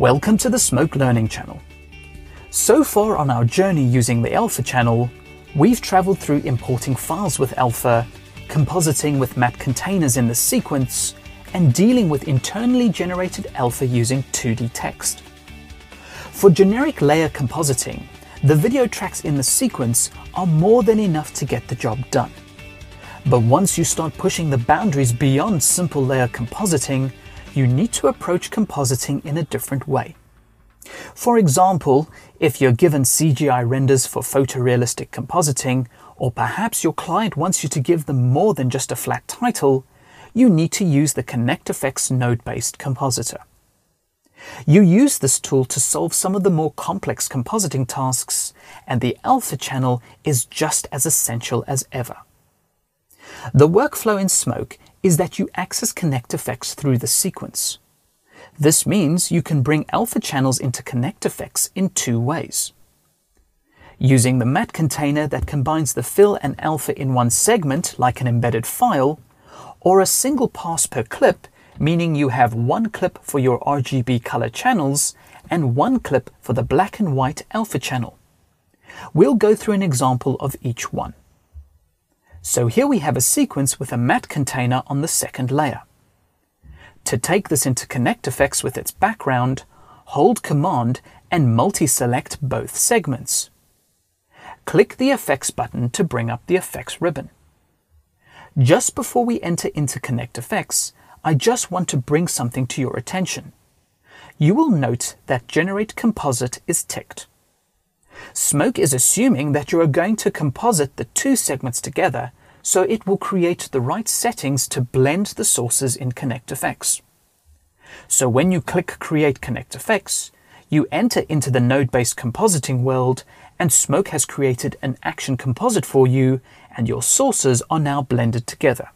Welcome to the Smoke Learning Channel. So far on our journey using the Alpha channel, we've traveled through importing files with Alpha, compositing with matte containers in the sequence, and dealing with internally generated Alpha using 2D text. For generic layer compositing, the video tracks in the sequence are more than enough to get the job done. But once you start pushing the boundaries beyond simple layer compositing, you need to approach compositing in a different way. For example, if you're given CGI renders for photorealistic compositing, or perhaps your client wants you to give them more than just a flat title, you need to use the ConnectFX node-based compositor. You use this tool to solve some of the more complex compositing tasks, and the Alpha channel is just as essential as ever. The workflow in Smoke is that you access ConnectFX through the sequence. This means you can bring alpha channels into ConnectFX in two ways. Using the matte container that combines the fill and alpha in one segment like an embedded file, or a single pass per clip, meaning you have one clip for your RGB color channels and one clip for the black and white alpha channel. We'll go through an example of each one. So here we have a sequence with a matte container on the second layer. To take this into ConnectFX with its background, hold Command and multi-select both segments. Click the Effects button to bring up the Effects ribbon. Just before we enter into ConnectFX, I just want to bring something to your attention. You will note that Generate Composite is ticked. Smoke is assuming that you are going to composite the two segments together, so it will create the right settings to blend the sources in ConnectFX. So when you click Create ConnectFX, you enter into the node-based compositing world and Smoke has created an action composite for you and your sources are now blended together.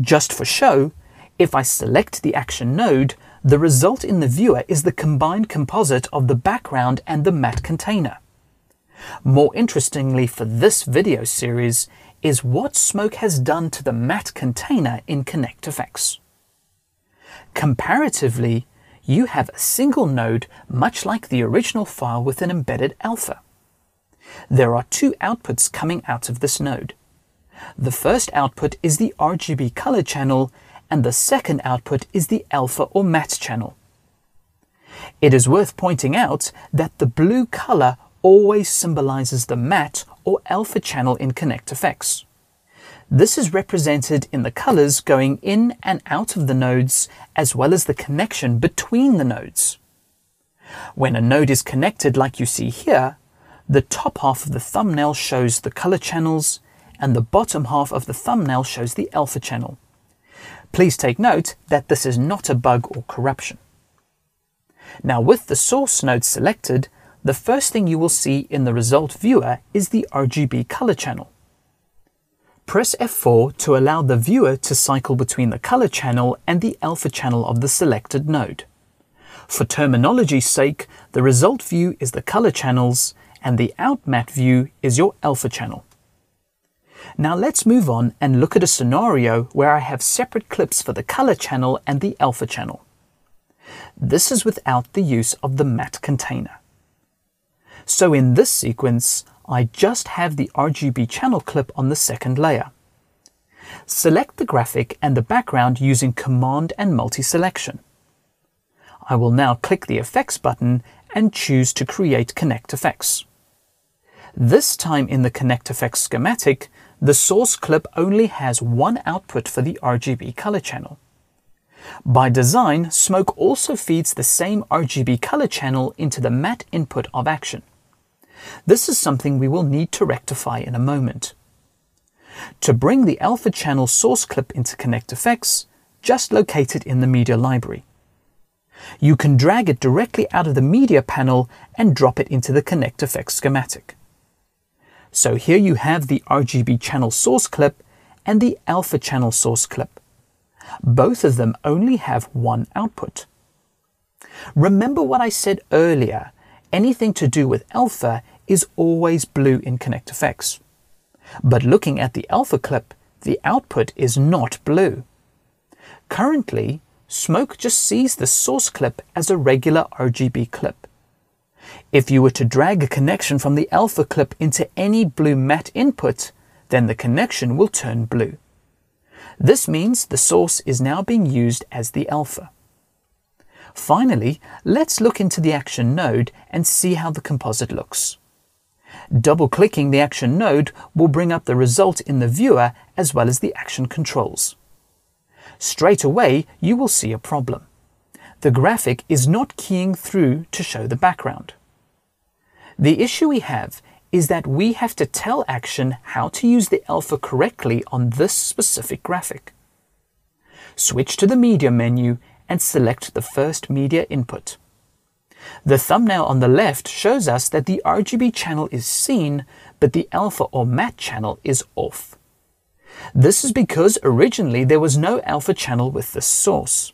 Just for show, if I select the action node, the result in the viewer is the combined composite of the background and the matte container. More interestingly for this video series is what Smoke has done to the matte container in ConnectFX. Comparatively, you have a single node much like the original file with an embedded alpha. There are two outputs coming out of this node. The first output is the RGB color channel and the second output is the alpha or matte channel. It is worth pointing out that the blue color always symbolizes the matte or alpha channel in ConnectFX. This is represented in the colors going in and out of the nodes as well as the connection between the nodes. When a node is connected like you see here, the top half of the thumbnail shows the color channels and the bottom half of the thumbnail shows the alpha channel. Please take note that this is not a bug or corruption. Now with the source node selected, the first thing you will see in the result viewer is the RGB color channel. Press F4 to allow the viewer to cycle between the color channel and the alpha channel of the selected node. For terminology's sake, the result view is the color channels and the OutMatte view is your alpha channel. Now let's move on and look at a scenario where I have separate clips for the color channel and the alpha channel. This is without the use of the matte container. So in this sequence, I just have the RGB channel clip on the second layer. Select the graphic and the background using Command and multi-selection. I will now click the Effects button and choose to create ConnectFX. This time in the ConnectFX schematic, the source clip only has one output for the RGB color channel. By design, Smoke also feeds the same RGB color channel into the matte input of action. This is something we will need to rectify in a moment. To bring the alpha channel source clip into ConnectFX, just locate it in the media library. You can drag it directly out of the media panel and drop it into the ConnectFX schematic. So here you have the RGB channel source clip and the alpha channel source clip. Both of them only have one output. Remember what I said earlier, anything to do with alpha is always blue in ConnectFX. But looking at the alpha clip, the output is not blue. Currently, Smoke just sees the source clip as a regular RGB clip. If you were to drag a connection from the alpha clip into any blue matte input, then the connection will turn blue. This means the source is now being used as the alpha. Finally, let's look into the action node and see how the composite looks. Double-clicking the action node will bring up the result in the viewer as well as the action controls. Straight away, you will see a problem. The graphic is not keying through to show the background. The issue we have is that we have to tell Action how to use the alpha correctly on this specific graphic. Switch to the Media menu and select the first media input. The thumbnail on the left shows us that the RGB channel is seen, but the alpha or matte channel is off. This is because originally there was no alpha channel with this source.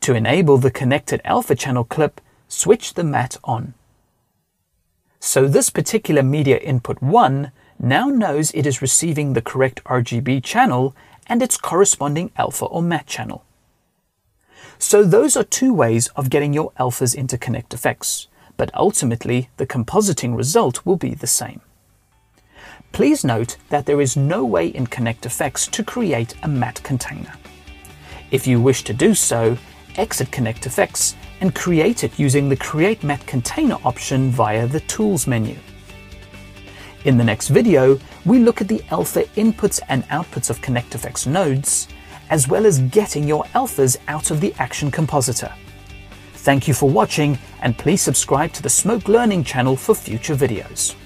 To enable the connected alpha channel clip, switch the matte on. So this particular media input 1 now knows it is receiving the correct RGB channel and its corresponding alpha or matte channel. So those are two ways of getting your alphas into Connect FX, but ultimately the compositing result will be the same. Please note that there is no way in Connect FX to create a matte container. If you wish to do so, exit Connect FX and create it using the Create Matte Container option via the Tools menu. In the next video, we look at the alpha inputs and outputs of ConnectFX nodes, as well as getting your alphas out of the Action Compositor. Thank you for watching and please subscribe to the Smoke Learning channel for future videos.